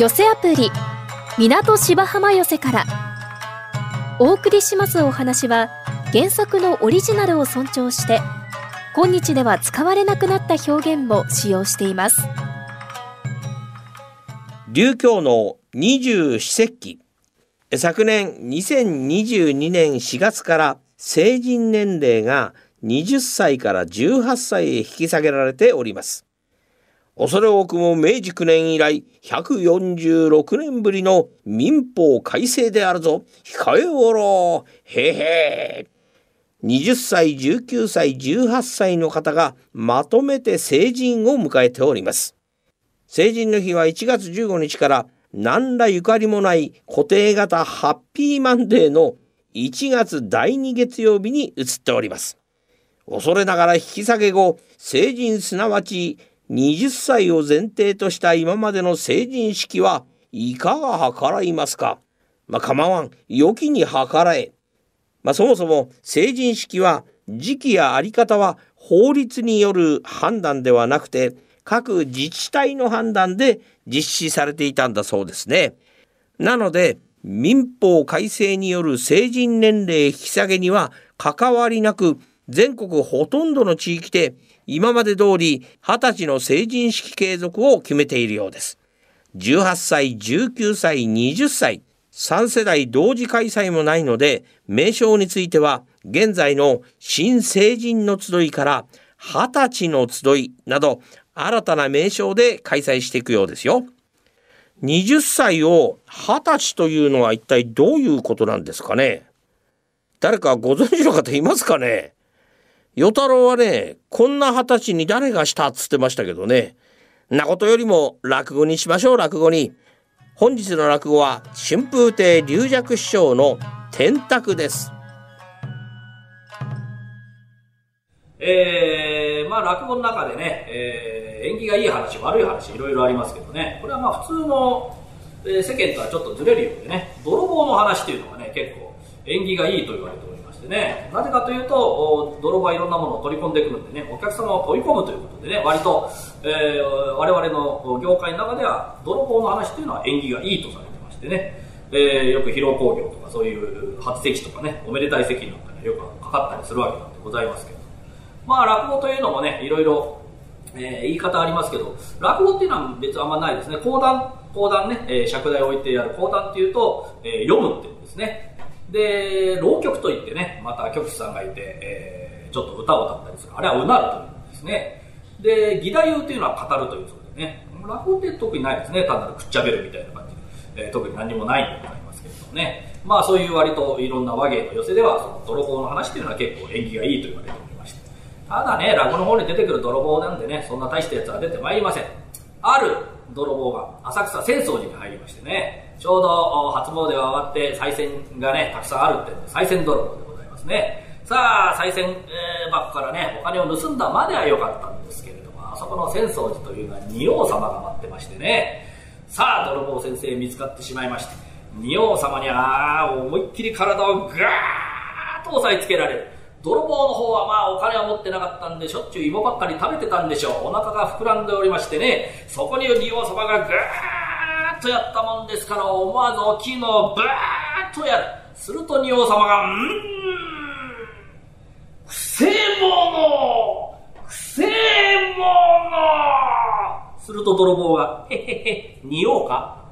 寄せアプリ港芝浜寄せから。お送りしますお話は原作のオリジナルを尊重して今日では使われなくなった表現も使用しています。琉教の二十四節気。昨年2022年4月から成人年齢が20歳から18歳へ引き下げられております。恐れ多くも明治9年以来146年ぶりの民法改正であるぞ。控えおろへへ。20歳19歳18歳の方がまとめて成人を迎えております。成人の日は1月15日から何らゆかりもない固定型ハッピーマンデーの1月第2月曜日に移っております。恐れながら引き下げ後成人すなわち20歳を前提とした今までの成人式はいかが計らいますか？まあ構わん。良きに計らえ。まあ、そもそも成人式は時期や在り方は法律による判断ではなくて各自治体の判断で実施されていたんだそうですね。なので民法改正による成人年齢引き下げには関わりなく全国ほとんどの地域で今まで通り20歳の成人式継続を決めているようです。18歳、19歳、20歳、3世代同時開催もないので、名称については、現在の新成人の集いから20歳の集いなど、新たな名称で開催していくようですよ。20歳を20歳というのは一体どういうことなんですかね？誰かご存知の方いますかね？与太郎はね、こんな二十歳に誰がしたっつってましたけどね。なことよりも落語にしましょう、落語に。本日の落語は春風亭龍尺師匠の天卓ですえー、まあ落語の中でね、えー、縁起がいい話悪い話いろいろありますけどねこれはまあ普通の、えー、世間とはちょっとずれるようでね泥棒の話っていうのはね結構縁起がいいと言われておりましてねなぜかというと泥棒はいろんなものを取り込んでくるんでねお客様を取り込むということでね割とえー、我々の業界の中では泥棒の話というのは縁起がいいとされてましてね、えー、よく披露工業とかそういう初席とかねおめでたい席なんかによくかかったりするわけなんでございますけど。まあ落語というのもねいろいろ、えー、言い方ありますけど落語っていうのは別にあんまないですね。講談講談ね、えー、尺台を置いてやる講談っていうと、えー、読むっていうんですね。で浪曲といってねまた曲師さんがいて、えー、ちょっと歌を歌ったりするあれはうなるというんですねで、義太夫っていうのは語るというそうでね、落語って特にないですね、単なるくっちゃべるみたいな感じで、えー、特に何もないんでございますけれどもね。まあそういう割といろんな和芸の寄せでは、その泥棒の話っていうのは結構縁起がいいと言われておりまして。ただね、落語の方に出てくる泥棒なんでね、そんな大したやつは出てまいりません。ある泥棒が浅草浅草寺に入りましてね、ちょうど初詣が終わって賽銭がね、たくさんあるってんで、賽銭泥棒でございますね。さあ、賽銭、えー、箱からね、お金を盗んだまでは良かったんですけれども、あそこの浅草寺というのは仁王様が待ってましてね、さあ、泥棒先生見つかってしまいまして、仁王様には思いっきり体をガーッと押さえつけられる。泥棒の方はまあお金は持ってなかったんでしょっちゅう芋ばっかり食べてたんでしょう。お腹が膨らんでおりましてね、そこに仁王様がガーとやったもんですから思わず大きいのをバーッとやる。すると仁王様が、うんくせ者くせ者すると泥棒が、へへへ、匂うか？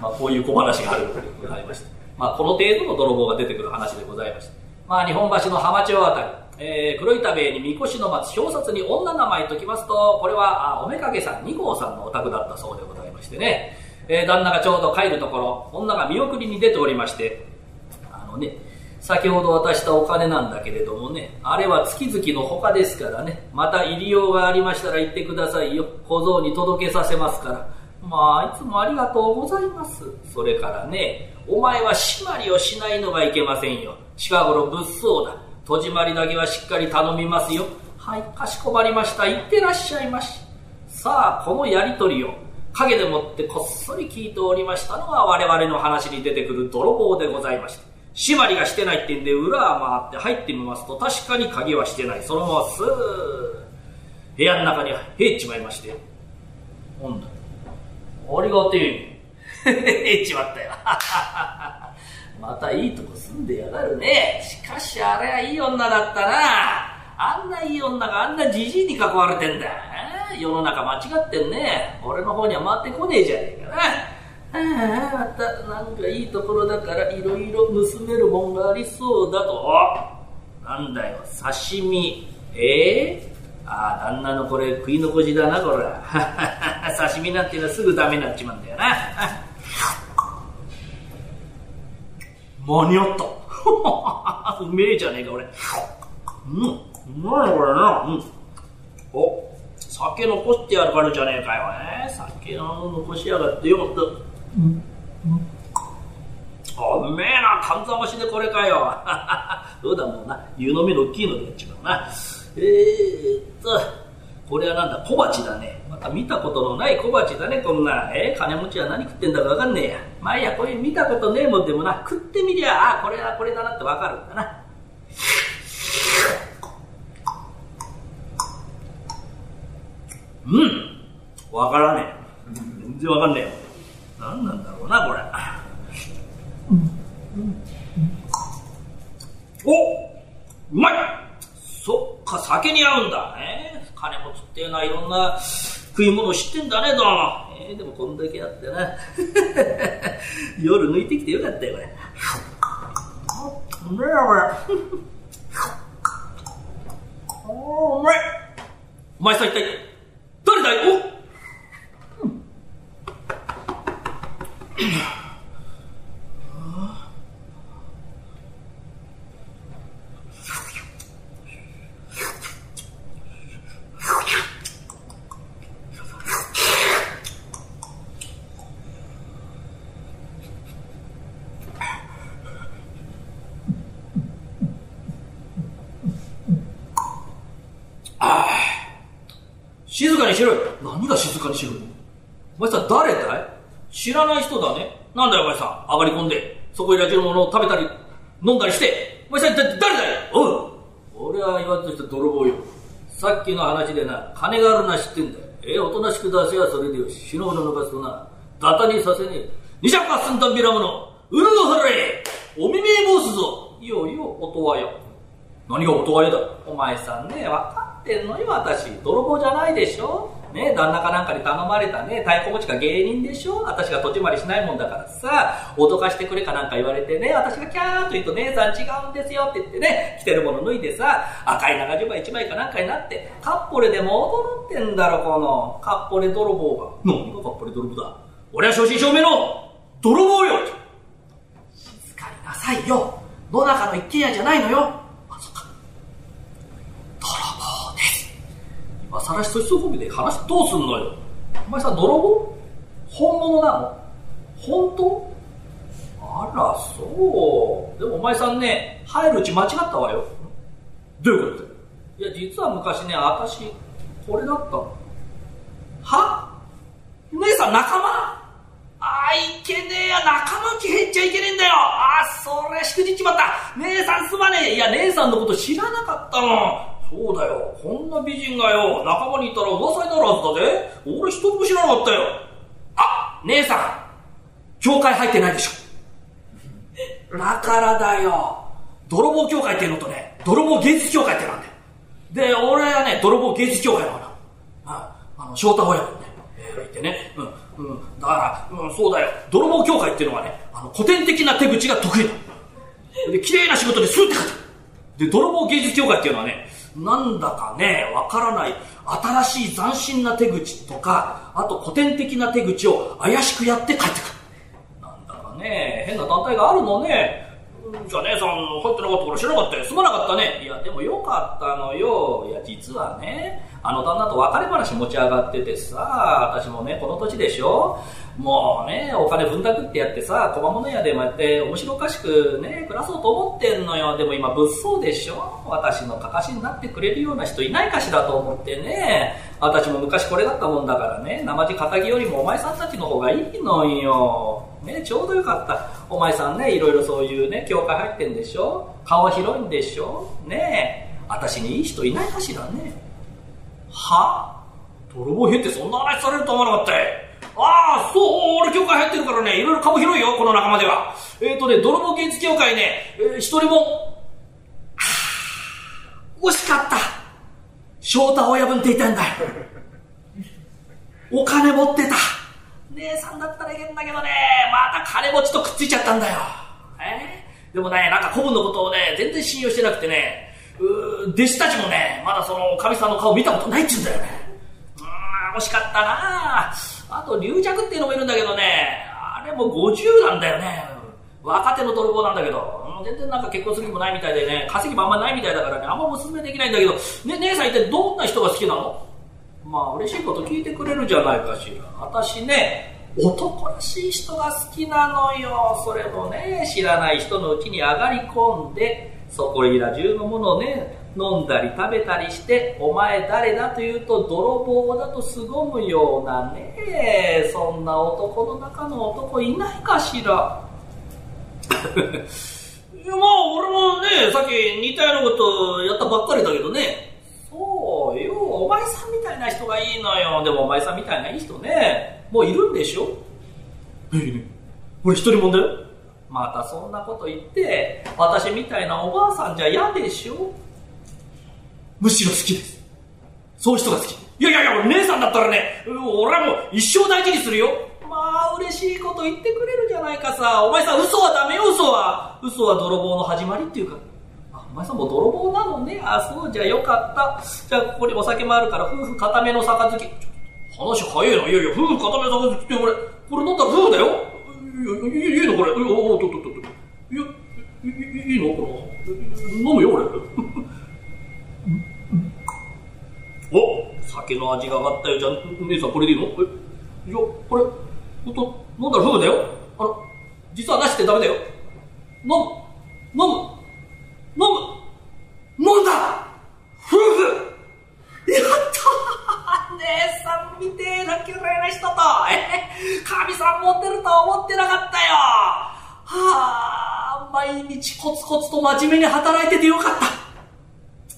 まあ、こういう小話があるということがありまして、まあ、この程度の泥棒が出てくる話でございまして、まあ、日本橋の浜町あたり、えー、黒板塀にみこしの松、表札に女名前ときますと、これは、あおめかけさん、二号さんのお宅だったそうでございましてね、えー、旦那がちょうど帰るところ、女が見送りに出ておりまして、あのね、先ほど渡したお金なんだけれどもね、あれは月々の他ですからね、また入りようがありましたら言ってくださいよ。小僧に届けさせますから。まあ、いつもありがとうございます。それからね、お前は締まりをしないのがいけませんよ。近頃物騒だ。戸締まりだけはしっかり頼みますよ。はい、かしこまりました。行ってらっしゃいまし。さあ、このやりとりを、陰でもってこっそり聞いておりましたのが我々の話に出てくる泥棒でございました。締まりがしてないってんで裏は回って入ってみますと確かに鍵はしてないそのままスー部屋の中に入っちまいましてなんだありがてえへちまったよ。またいいとこ住んでやがるね。しかしあれはいい女だったな。あんないい女があんなじじいに囲われてんだ。世の中間違ってんね。俺の方には回ってこねえじゃねえかな。ああ、またなんかいいところだからいろいろ盗めるもんがありそうだと。なんだよ、刺身。ええー、ああ、旦那のこれ食い残しだな、これ。刺身なんていうのはすぐダメになっちまうんだよな。間に合った。うめえじゃねえか、俺。うん、うまいこれな。うん。お、酒残してやるからじゃねえかよ。ね。酒の残しやがってよかった。うん。うん、うめえな、かんざましでこれかよ。どうだもうな、湯飲みの大きいのでやっちまうな。えー、っと、これはなんだ、小鉢だね。また見たことのない小鉢だね、こんな。えー、金持ちは何食ってんだかわかんねえや。まあいいや、こういう見たことねえもんでもな、食ってみりゃ、あ、これはこれだなってわかるんだな。うん。わからねえ。全然わかんねえよ。何なんだろうな、これ。おうまいそっか、酒に合うんだ。ね。金持ちっていうのはいろんな食い物知ってんだね、どうも。えー、でもこんだけあってな。夜抜いてきてよかったよ、これ。うめえよ、これ。おうまいお前さん一体、誰だい？お静かにしろよ。何が静かにしろよ。お前さ誰だい？知らない人だね。なんだよお前さん。上がり込んで、そこにらじるものを食べたり、飲んだりして。お前さん一体誰だいおう俺は言わんとして泥棒よ。さっきの話でな、金があるな知ってんだよ。ええ、おとなしく出せやそれでよ。死のうの伸ばすとな、ダタにさせねえ。二尺八寸たんびらもの、うるのはれお耳申すぞいよいよ、音羽よ。何が音羽よだ？お前さんね、わかってんのよ、私。泥棒じゃないでしょね、旦那かなんかに頼まれたね、太鼓持ちか芸人でしょ？私が土地回りしないもんだからさ、脅かしてくれかなんか言われてね、私がキャーと言うと姉さん違うんですよって言ってね、着てるもの脱いでさ、赤い長襦袢一枚かなんかになって、カッポレでも踊ってんだろ、この、カッポレ泥棒が。何がカッポレ泥棒だ？俺は正真正銘の泥棒よ！静かになさいよ！野中の一軒家じゃないのよ！今さらしと一呼吸で話どうすんのよ。お前さ泥棒？本物なの？本当？あらそう。でもお前さんね入るうち間違ったわよ。どういうこと？いや実は昔ね私これだったの。は？姉さん仲間？あいけねえや。仲間内減っちゃいけねえんだよ。あそれしくじっちまった。姉さんすまねえ。いや姉さんのこと知らなかったの。そうだよ。こんな美人がよ、仲間にいたら噂になるはずだぜ。俺一つも知らなかったよ。あ、姉さん、教会入ってないでしょ。だからだよ。泥棒協会っていうのとね、泥棒芸術協会ってなんだよ。で、俺はね、泥棒芸術協会のな。あ、あの、翔太親分ね、えー、言ってね。うん、うん。だから、うん、そうだよ。泥棒協会っていうのはね、あの、古典的な手口が得意だ。で、綺麗な仕事でスーって勝つ。で、泥棒芸術協会っていうのはね、なんだかね、わからない、新しい斬新な手口とか、あと古典的な手口を怪しくやって帰ってくる。なんだかね、変な団体があるのね。じゃあ姉さん入ってなかったから知らなかったよ。すまなかったね。いや、でもよかったのよ。いや、実はね、あの旦那と別れ話持ち上がっててさ、私もね、この年でしょもうね、お金ぶんだくってやってさ、小間物屋でもやって面白おかしくね、暮らそうと思ってんのよ。でも今物騒でしょ私のかかしになってくれるような人いないかしらと思ってね。私も昔これだったもんだからね、生地仇よりもお前さんたちの方がいいのよ。ね、ちょうどよかった。お前さんね、いろいろそういうね、教会入ってんでしょ？顔広いんでしょ？ねえ、私にいい人いないかしらね。は？泥棒減ってそんな話されると思わなかった。ああ、そう、俺協会入ってるからね、いろいろ株広いよ、この仲間では。えっ、ー、とね、泥棒芸術協会ね、えー、一人も、惜しかった。翔太親分っていたんだ。お金持ってた。姉さんだったらいけんだけどね、また金持ちとくっついちゃったんだよ。え？ー、でもね、なんか古文のことをね、全然信用してなくてね、う弟子たちもね、まだその、神さんの顔見たことないっちゅうんだよね。うん、惜しかったな。あと、龍尺っていうのもいるんだけどね、あれも50なんだよね。若手の泥棒なんだけど、全然なんか結婚する気もないみたいでね、稼ぎもあんまないみたいだからね、あんま娘できないんだけど、ね、姉さん一体どんな人が好きなの？まあ、嬉しいこと聞いてくれるじゃないかしら。私ね、男らしい人が好きなのよ。それもね、知らない人のうちに上がり込んで、そこいら中のものをね、飲んだり食べたりして、お前誰だと言うと泥棒だと凄むようなね、そんな男の中の男いないかしら。いやまあ、俺もね、さっき似たようなことやったばっかりだけどね。お前さんみたいな人がいいのよ。でもお前さんみたいないい人ね、もういるんでしょ？ええ、俺一人もんだよ。またそんなこと言って、私みたいなおばあさんじゃ嫌でしょ？むしろ好きです。そういう人が好き。いやいやいや、俺姉さんだったらね、俺はもう一生大事にするよ。まあ、嬉しいこと言ってくれるじゃないかさ。お前さ、嘘はダメよ、嘘は。嘘は泥棒の始まりっていうか。前さんも泥棒なのね。あ、そうじゃよかった。じゃあ、ここにお酒もあるから、夫婦固めの杯。話早いな。いやいや、夫婦固めの杯ってこれ、これ飲んだら夫婦だよ。い、いのこれ。おおとととと。いや、いいのこれ。飲むよ、俺。お酒の味が上がったよ。じゃあ、姉さんこれでいいのえ、いや、これ、ほんと、飲んだら夫婦だよ。あの、実はなしってダメだよ。飲む、飲む、飲む、飲んだ夫婦やった姉さんみてえな綺麗な人と、え神さん持ってるとは思ってなかったよ。はあ、毎日コツコツと真面目に働いててよかった。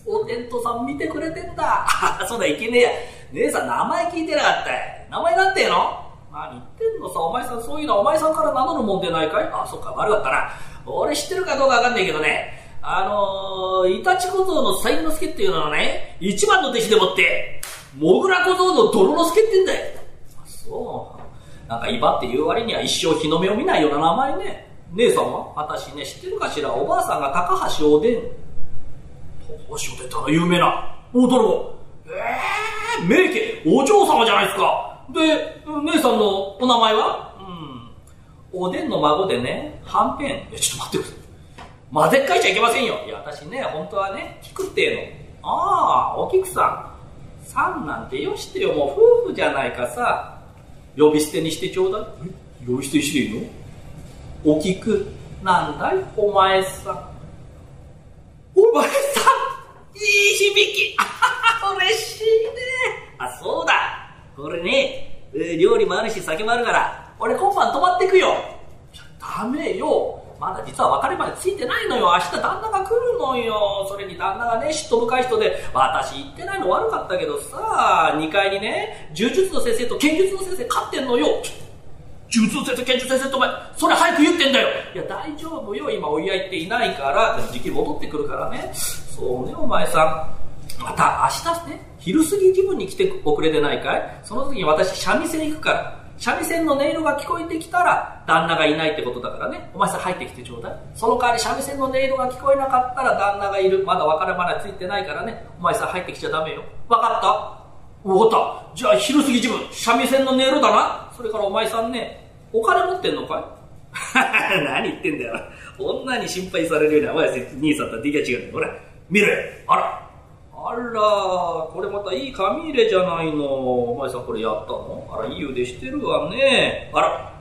おテントさん見てくれてんだ。そうだ、いけねえや。姉さん名前聞いてなかった名前なんていうの？何言ってんのさ、お前さん、そういうのはお前さんから名乗るもんでないかい？あ、そっか、悪かったな。俺知ってるかどうかわかんないけどね、あのー、イタチ小僧のサイ之助っていうのはね、一番の弟子でもって、モグラ小僧の泥之助ってんだよ。そう。なんか、威張って言う割には一生日の目を見ないような名前ね。姉さんは私ね、知ってるかしら？おばあさんが高橋おでん。高橋おでんってのは有名な。大泥棒。ええー、名家、お嬢様じゃないですか。で、姉さんのお名前は？うん。おでんの孫でね、はんぺん。いや、ちょっと待ってください。混ぜっかいちゃいけませんよ。いや、私ね、本当はね、菊っていうの。ああ、お菊さん。さんなんてよしてよ、もう夫婦じゃないかさ。呼び捨てにしてちょうだい。え呼び捨てにしていいの？お菊。なんだい、お前さん。お前さんいい響き 嬉しいね。あ、そうだ。これね、えー、料理もあるし酒もあるから、俺今晩泊まってくよ。ダメよ。まだ実は別れまでついてないのよ。明日旦那が来るのよ。それに旦那がね、嫉妬深い人で、私行ってないの悪かったけどさ、2階にね、柔術の先生と剣術の先生勝ってんのよ。柔術の先生、剣術先生とお前、それ早く言ってんだよ。いや、大丈夫よ。今お祝いっていないから、時期戻ってくるからね。そうね、お前さん。また明日ね、昼過ぎ自分に来て遅れてないかい？その時に私三味線行くから。三味線の音色が聞こえてきたら、旦那がいないってことだからね。お前さん入ってきてちょうだい。その代わり三味線の音色が聞こえなかったら旦那がいる。まだ別れまだついてないからね。お前さん入ってきちゃダメよ。わかった？わかった。じゃあ昼過ぎ自分、三味線の音色だな。それからお前さんね、お金持ってんのかい？何言ってんだよ。女に心配されるような、お前兄さんとは D が違うんだよほら、見れ。あら、あら、これまたいい紙入れじゃないの。お前さんこれやったの？あら、いい腕してるわね。あら、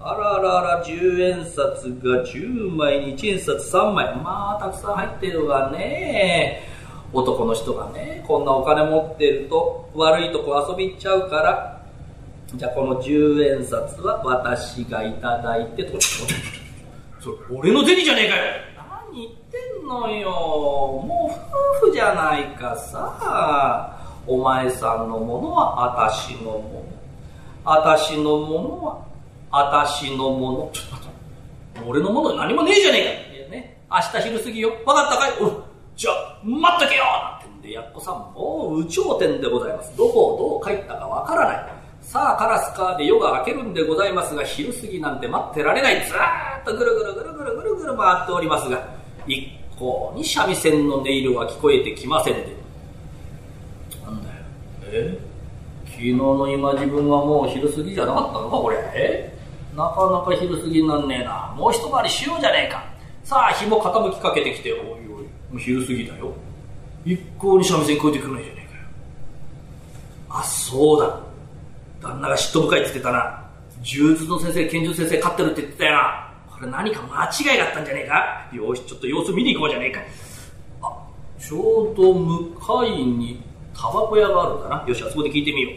あららら、10円札が10枚に1円札3枚。まあ、たくさん入ってるわね。男の人がね、こんなお金持ってると悪いとこ遊び行っちゃうから、じゃあこの10円札は私がいただいて、と、それ俺の銭じゃねえかよってんのよ。もう夫婦じゃないかさ。お前さんのものは私のもの。私のものは、私のもの。ちょっと待って。俺のもの何もねえじゃねえか。いやね、明日昼過ぎよ。わかったかい？うん。じゃあ、待っとけよなんてんで、やっこさんもう、有頂天でございます。どこをどう帰ったかわからない。さあ、カラスカーで夜が明けるんでございますが、昼過ぎなんて待ってられない。ずーっとぐるぐるぐるぐるぐるぐる回っておりますが、一向に三味線の音色は聞こえてきませんで。なんだよ。え？昨日の今自分はもう昼過ぎじゃなかったのかこれ？え？なかなか昼過ぎになんねえな。もう一回りしようじゃねえか。さあ、日も傾きかけてきて、おいおい、もう昼過ぎだよ。一向に三味線聞こえてくるないじゃねえかよ。あ、そうだ。旦那が嫉妬深いって言ってたな。柔術の先生、拳術先生勝ってるって言ってたよな。これ何か間違いがあったんじゃねえか？よし、ちょっと様子見に行こうじゃねえか。あ、ちょうど向かいにタバコ屋があるんだな。よし、あそこで聞いてみよう。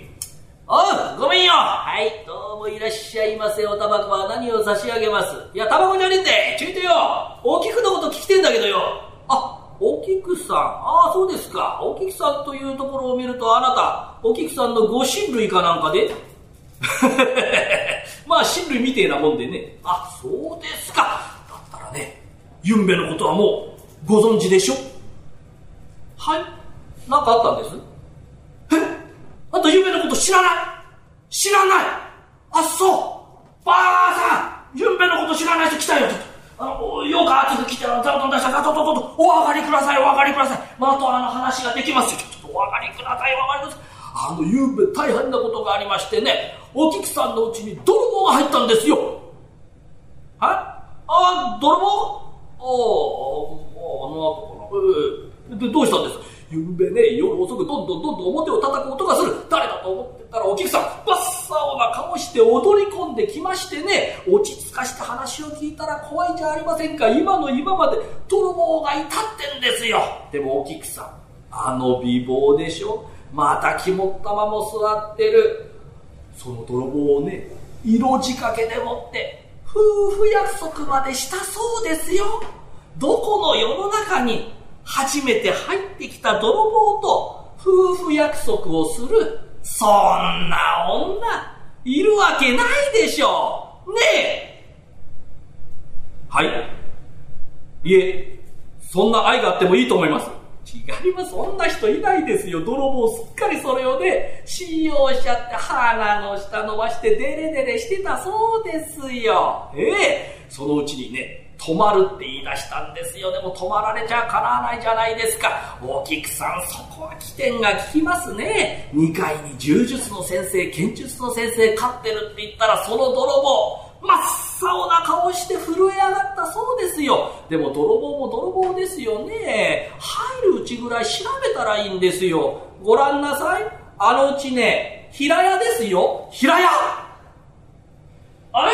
おう、ごめんよはい、どうもいらっしゃいませ。おタバコは何を差し上げます？いや、タバコじゃねえんでちょいとよ大きくのこと聞きてんだけどよあ、お菊さん。ああ、そうですか。お菊さんというところを見ると、あなた、お菊さんのご親類かなんかで？まあ、親類みてえなもんでね。あ、そうですか。だったらね、ユンベのことはもう、ご存知でしょはい。なんかあったんです？え？あんたユンベのこと知らない？知らないあ、そうばあさんユンベのこと知らない人来たよ、ちょっと。あの、よか、ちょっと来て、座布団出した、どうぞどうぞ、お上がりください、お上がりください。まあ、あとあの話ができますよ。ちょっとお上がりください、お上がりください。あの、ゆうべ大変なことがありましてね、お菊さんのうちに泥棒が入ったんですよ。はあ、泥棒？ああ、あの後かな。ええで、どうしたんですゆうべね、夜遅くどんどんどんどん表を叩く音がする。誰だと思ってたらお菊さん、真っ青な顔して踊り込んできましてね、落ち着かして話を聞いたら怖いじゃありませんか。今の今まで泥棒がいたってんですよ。でもお菊さん、あの美貌でしょ？また肝っ玉も座ってる。その泥棒をね、色仕掛けでもって、夫婦約束までしたそうですよ。どこの世の中に初めて入ってきた泥棒と夫婦約束をする、そんな女、いるわけないでしょう。ねえ。はい。いえ、そんな愛があってもいいと思います。違います。そんな人いないですよ。泥棒すっかりそれをね、信用しちゃって鼻の下伸ばしてデレデレしてたそうですよ。ええそのうちにね、止まるって言い出したんですよ。でも止まられちゃかなわないじゃないですか。大菊さん、そこは起点が効きますね。2階に柔術の先生、剣術の先生飼ってるって言ったら、その泥棒、真っ青な顔して震え上がったそうですよ。でも泥棒も泥棒ですよね。入るうちぐらい調べたらいいんですよ。ご覧なさい。あのうちね、平屋ですよ。平屋あれ？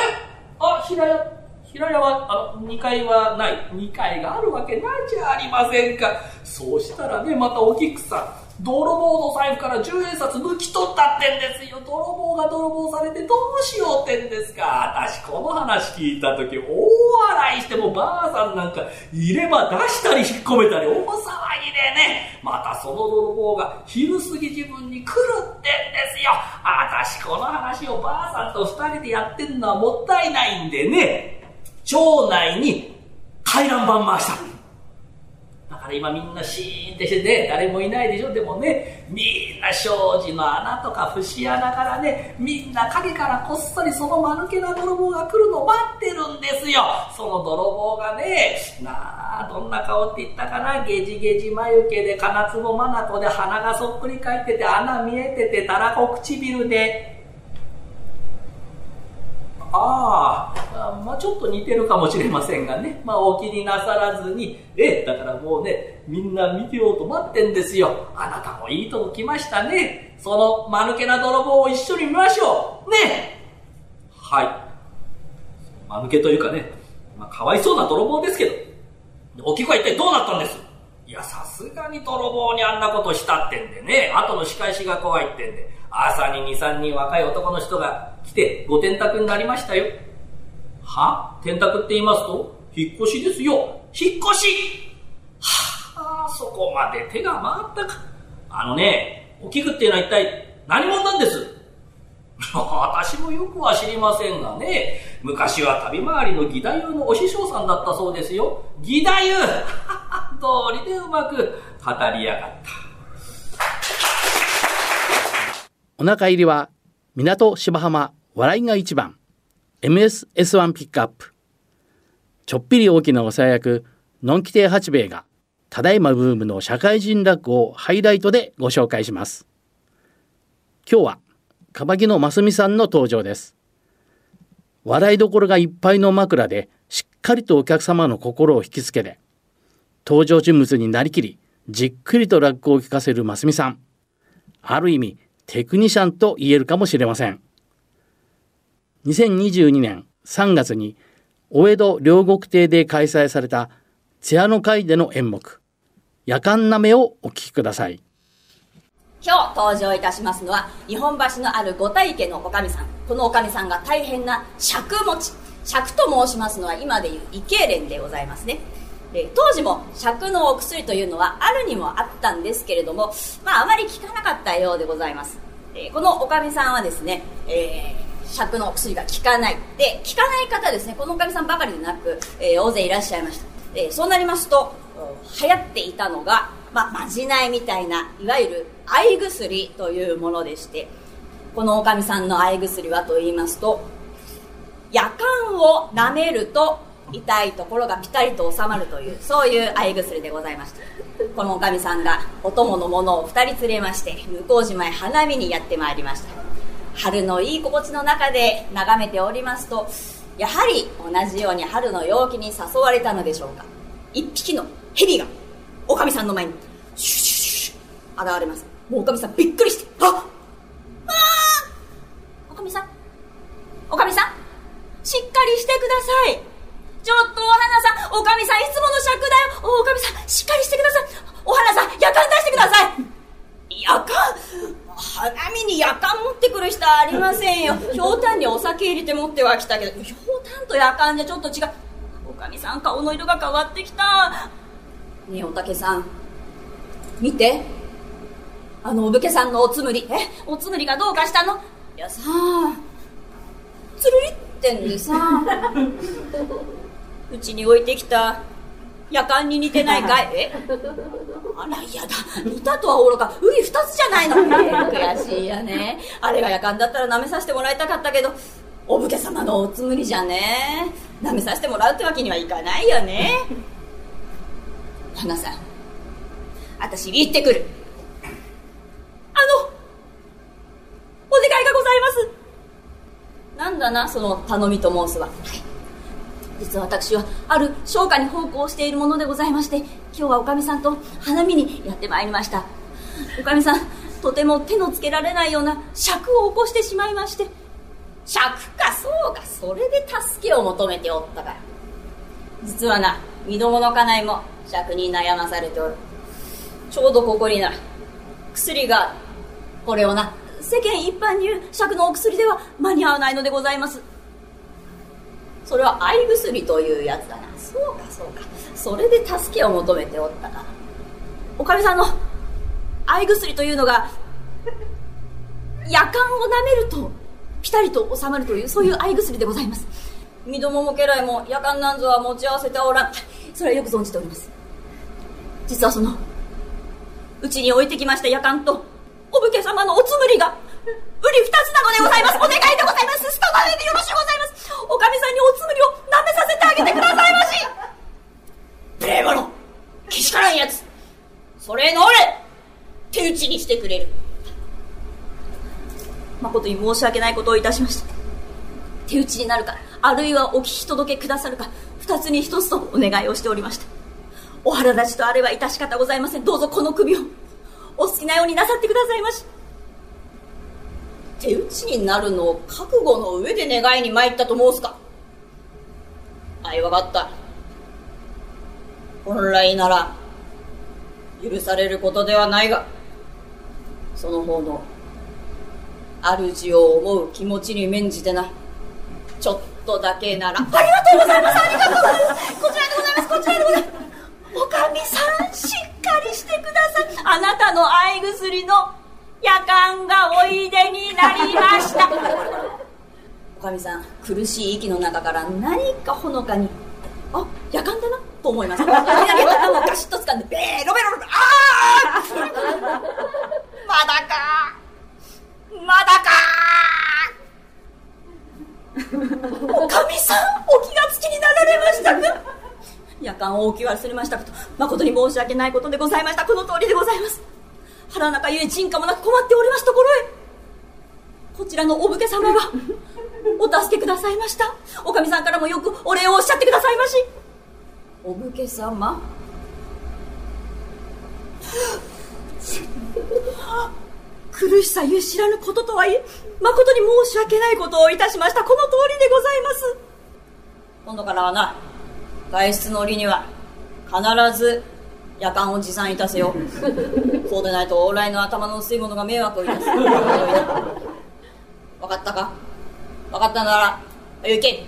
あ、平屋。平屋は、あの、2階はない。2階があるわけないじゃありませんか。そうしたらね、またお菊さん、泥棒の財布から10円札抜き取ったってんですよ。泥棒が泥棒されてどうしようってんですか。私この話聞いた時大笑いしてもばあさんなんか入れ歯出したり引っ込めたり大騒ぎでね。またその泥棒が昼過ぎ自分に来るってんですよ。私この話をばあさんと二人でやってんのはもったいないんでね。町内に回覧板回した。だから今みんなシーンってしてね、誰もいないでしょ。でもね、みんな障子の穴とか節穴からね、みんな影からこっそりその間抜けな泥棒が来るの待ってるんですよ。その泥棒がね、なあ、どんな顔って言ったかな、ゲジゲジ眉毛で金壺まなこで鼻がそっくり返ってて穴見えててたらこ唇で、ああ、まあちょっと似てるかもしれませんがね。まあお気になさらずに、ええ、だからもうね、みんな見てようと待ってんですよ。あなたもいいとこ来ましたね。その間抜けな泥棒を一緒に見ましょう。ねはい。間抜けというかね、まあかわいそうな泥棒ですけど、おきは一体どうなったんです？いや、さすがに泥棒にあんなことしたってんでね、後の仕返しが怖いってんで、朝に2、3人若い男の人が来てご転宅になりましたよ。は？転宅って言いますと？引っ越しですよ。引っ越しはあ、そこまで手が回ったか。あのね、お菊っていうのは一体何者なんです？私もよくは知りませんがね、昔は旅回りの義太夫のお師匠さんだったそうですよ。義太夫 通りでうまく語りやがった。お腹入りは、港芝浜笑いが一番。MSS1 ピックアップちょっぴり大きなおさやくのんき亭八兵衛がただいまブームの社会人落語をハイライトでご紹介します。今日はかばのますみさんの登場です。笑いどころがいっぱいの枕でしっかりとお客様の心を引きつけて登場人物になりきりじっくりと落語を聞かせるますみさん。ある意味テクニシャンと言えるかもしれません。2022年3月にお江戸両国亭で開催された津屋の会での演目夜間なめをお聞きください。今日登場いたしますのは日本橋のある五体家のおかみさん。このおかみさんが大変な尺持ち尺と申しますのは今でいう胃痙攣でございますね。当時も尺のお薬というのはあるにもあったんですけれどもまああまり効かなかったようでございます、このおかみさんはですね、えー、尺のお薬が効かない。で効かない方ですねこのおかみさんばかりでなく、えー、大勢いらっしゃいました、え、そうなりますと流行っていたのがまあ、まじないみたいないわゆる愛薬というものでしてこのおかみさんの愛薬はと言いますと夜間を舐めると痛いところがピタリと収まるというそういう愛薬でございました。このおかみさんがお供の者を2人連れまして向島へ花見にやってまいりました。春のいい心地の中で眺めておりますとやはり同じように春の陽気に誘われたのでしょうか。一匹の蛇がおかみさんの前にシュシュシュ現れます。もうおかみさんびっくりしてああおかみさんおかみさんしっかりしてください。ちょっとお花さんおかみさんいつもの尺だよ。おかみさんしっかりしてください。お花さん夜間出してください。夜間花見に夜間持ってくる人はありませんよ。ひょうたんにお酒入れて持ってはきたけど。ひょうたんと夜間じゃちょっと違う。おかみさん顔の色が変わってきた。ねえおたけさん。見て。あのお武家さんのおつむり。え？おつむりがどうかしたの？いやさつるりってんでさ。うちに置いてきた夜間に似てないかい？え？あら嫌だ。似たとはおろか。うり二つじゃないの、悔しいやね。あれが夜間だったら舐めさせてもらいたかったけどお武家様のおつむりじゃね。舐めさせてもらうってわけにはいかないよね。花さん私行ってくる。あのお願いがございます。なんだなその頼みと申すは、はい、実は私はある商家に奉公しているものでございまして今日はおかみさんと花見にやってまいりました。おかみさんとても手のつけられないような尺を起こしてしまいまして尺かそうかそれで助けを求めておったから。実はな身どもの家内も尺に悩まされておる。ちょうどここにな薬がこれをな世間一般に言う尺のお薬では間に合わないのでございます。それは愛薬というやつだな。そうかそうか。それで助けを求めておったか。おかみさんの愛薬というのが夜間を舐めるとピタリと収まるというそういう愛薬でございます。身どもも家来も夜間なんぞは持ち合わせておらん。それはよく存じております。実はそのうちに置いてきました夜間とお武家様のおつむりがうり二つなのでございます。お願いでございます。スタバでよろしゅうございます。おかみさんにおつむりを舐めさせてあげてくださいまし。無礼者けしからんやつ。それの俺手打ちにしてくれる。誠に申し訳ないことをいたしました。手打ちになるかあるいはお聞き届けくださるか二つに一つとお願いをしておりました。お腹立ちとあれは致し方ございません。どうぞこの首をお好きなようになさってくださいまし手打ちになるのを覚悟の上で願いに参ったと申すか。はい分かった。本来なら許されることではないがその方の主を思う気持ちに免じてなちょっとだけなら。ありがとうございます。ありがとうございます。こちらでございます。こちらでございます。おかみさんしっかりしてください。あなたの愛薬の夜間がおいでになりました。おかみさん苦しい息の中から何かほのかにあ夜間だなと思いました左肩もガシッと掴んでベロベロベロああ まだかまだかおかみさんお気がつきになられましたか？夜間をお気忘れましたこと誠に申し訳ないことでございました。この通りでございます。腹中ゆえ人家もなく困っておりますところへこちらのお武家様が お助けくださいました。おかみさんからもよくお礼をおっしゃってくださいまし。お武家様？苦しさゆ知らぬこととはいえ誠に申し訳ないことをいたしました。この通りでございます。今度からはな外出の折には必ず夜間を持参いたせよ そうでないと往来の頭の薄い者が迷惑をいたす。分かったか？分かったなら行け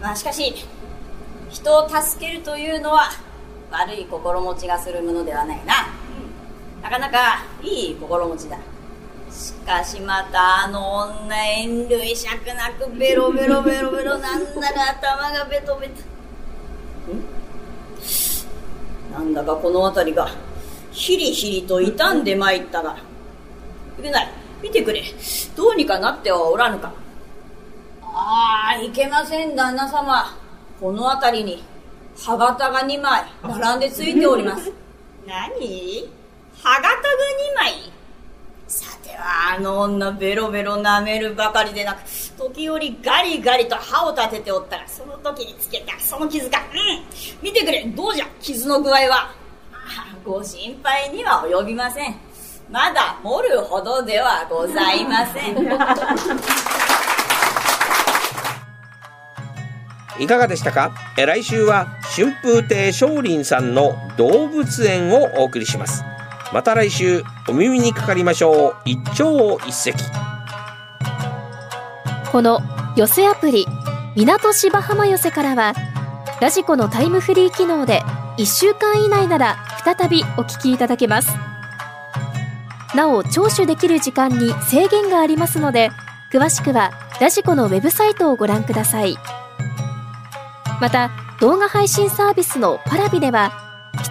まあしかし人を助けるというのは悪い心持ちがするものではないな。なかなかいい心持ちだ。しかしまたあの女遠慮しゃくなくベロベロベロベロなんなら頭がベトベトんなんだかこの辺りがヒリヒリと傷んでまいったが。行けない。見てくれ。どうにかなってはおらぬか。ああいけません旦那様。この辺りに歯型が2枚並んでついております。何？歯型が2枚？あの女ベロベロ舐めるばかりでなく時折ガリガリと歯を立てておったらその時につけたその傷がうん見てくれどうじゃ傷の具合は。ご心配には及びません。まだ盛るほどではございません。いかがでしたか？え来週は春風亭昇林さんの動物園をお送りします。また来週お耳にかかりましょう。一朝一夕。この寄せアプリ港芝浜寄せからはラジコのタイムフリー機能で1週間以内なら再びお聞きいただけます。なお聴取できる時間に制限がありますので詳しくはラジコのウェブサイトをご覧ください。また動画配信サービスのパラビでは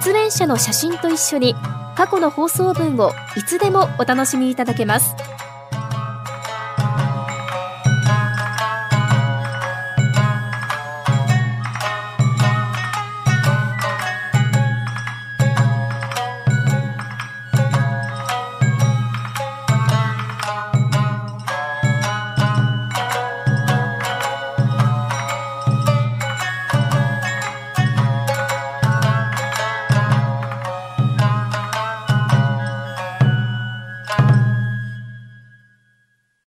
出演者の写真と一緒に過去の放送文をいつでもお楽しみいただけます。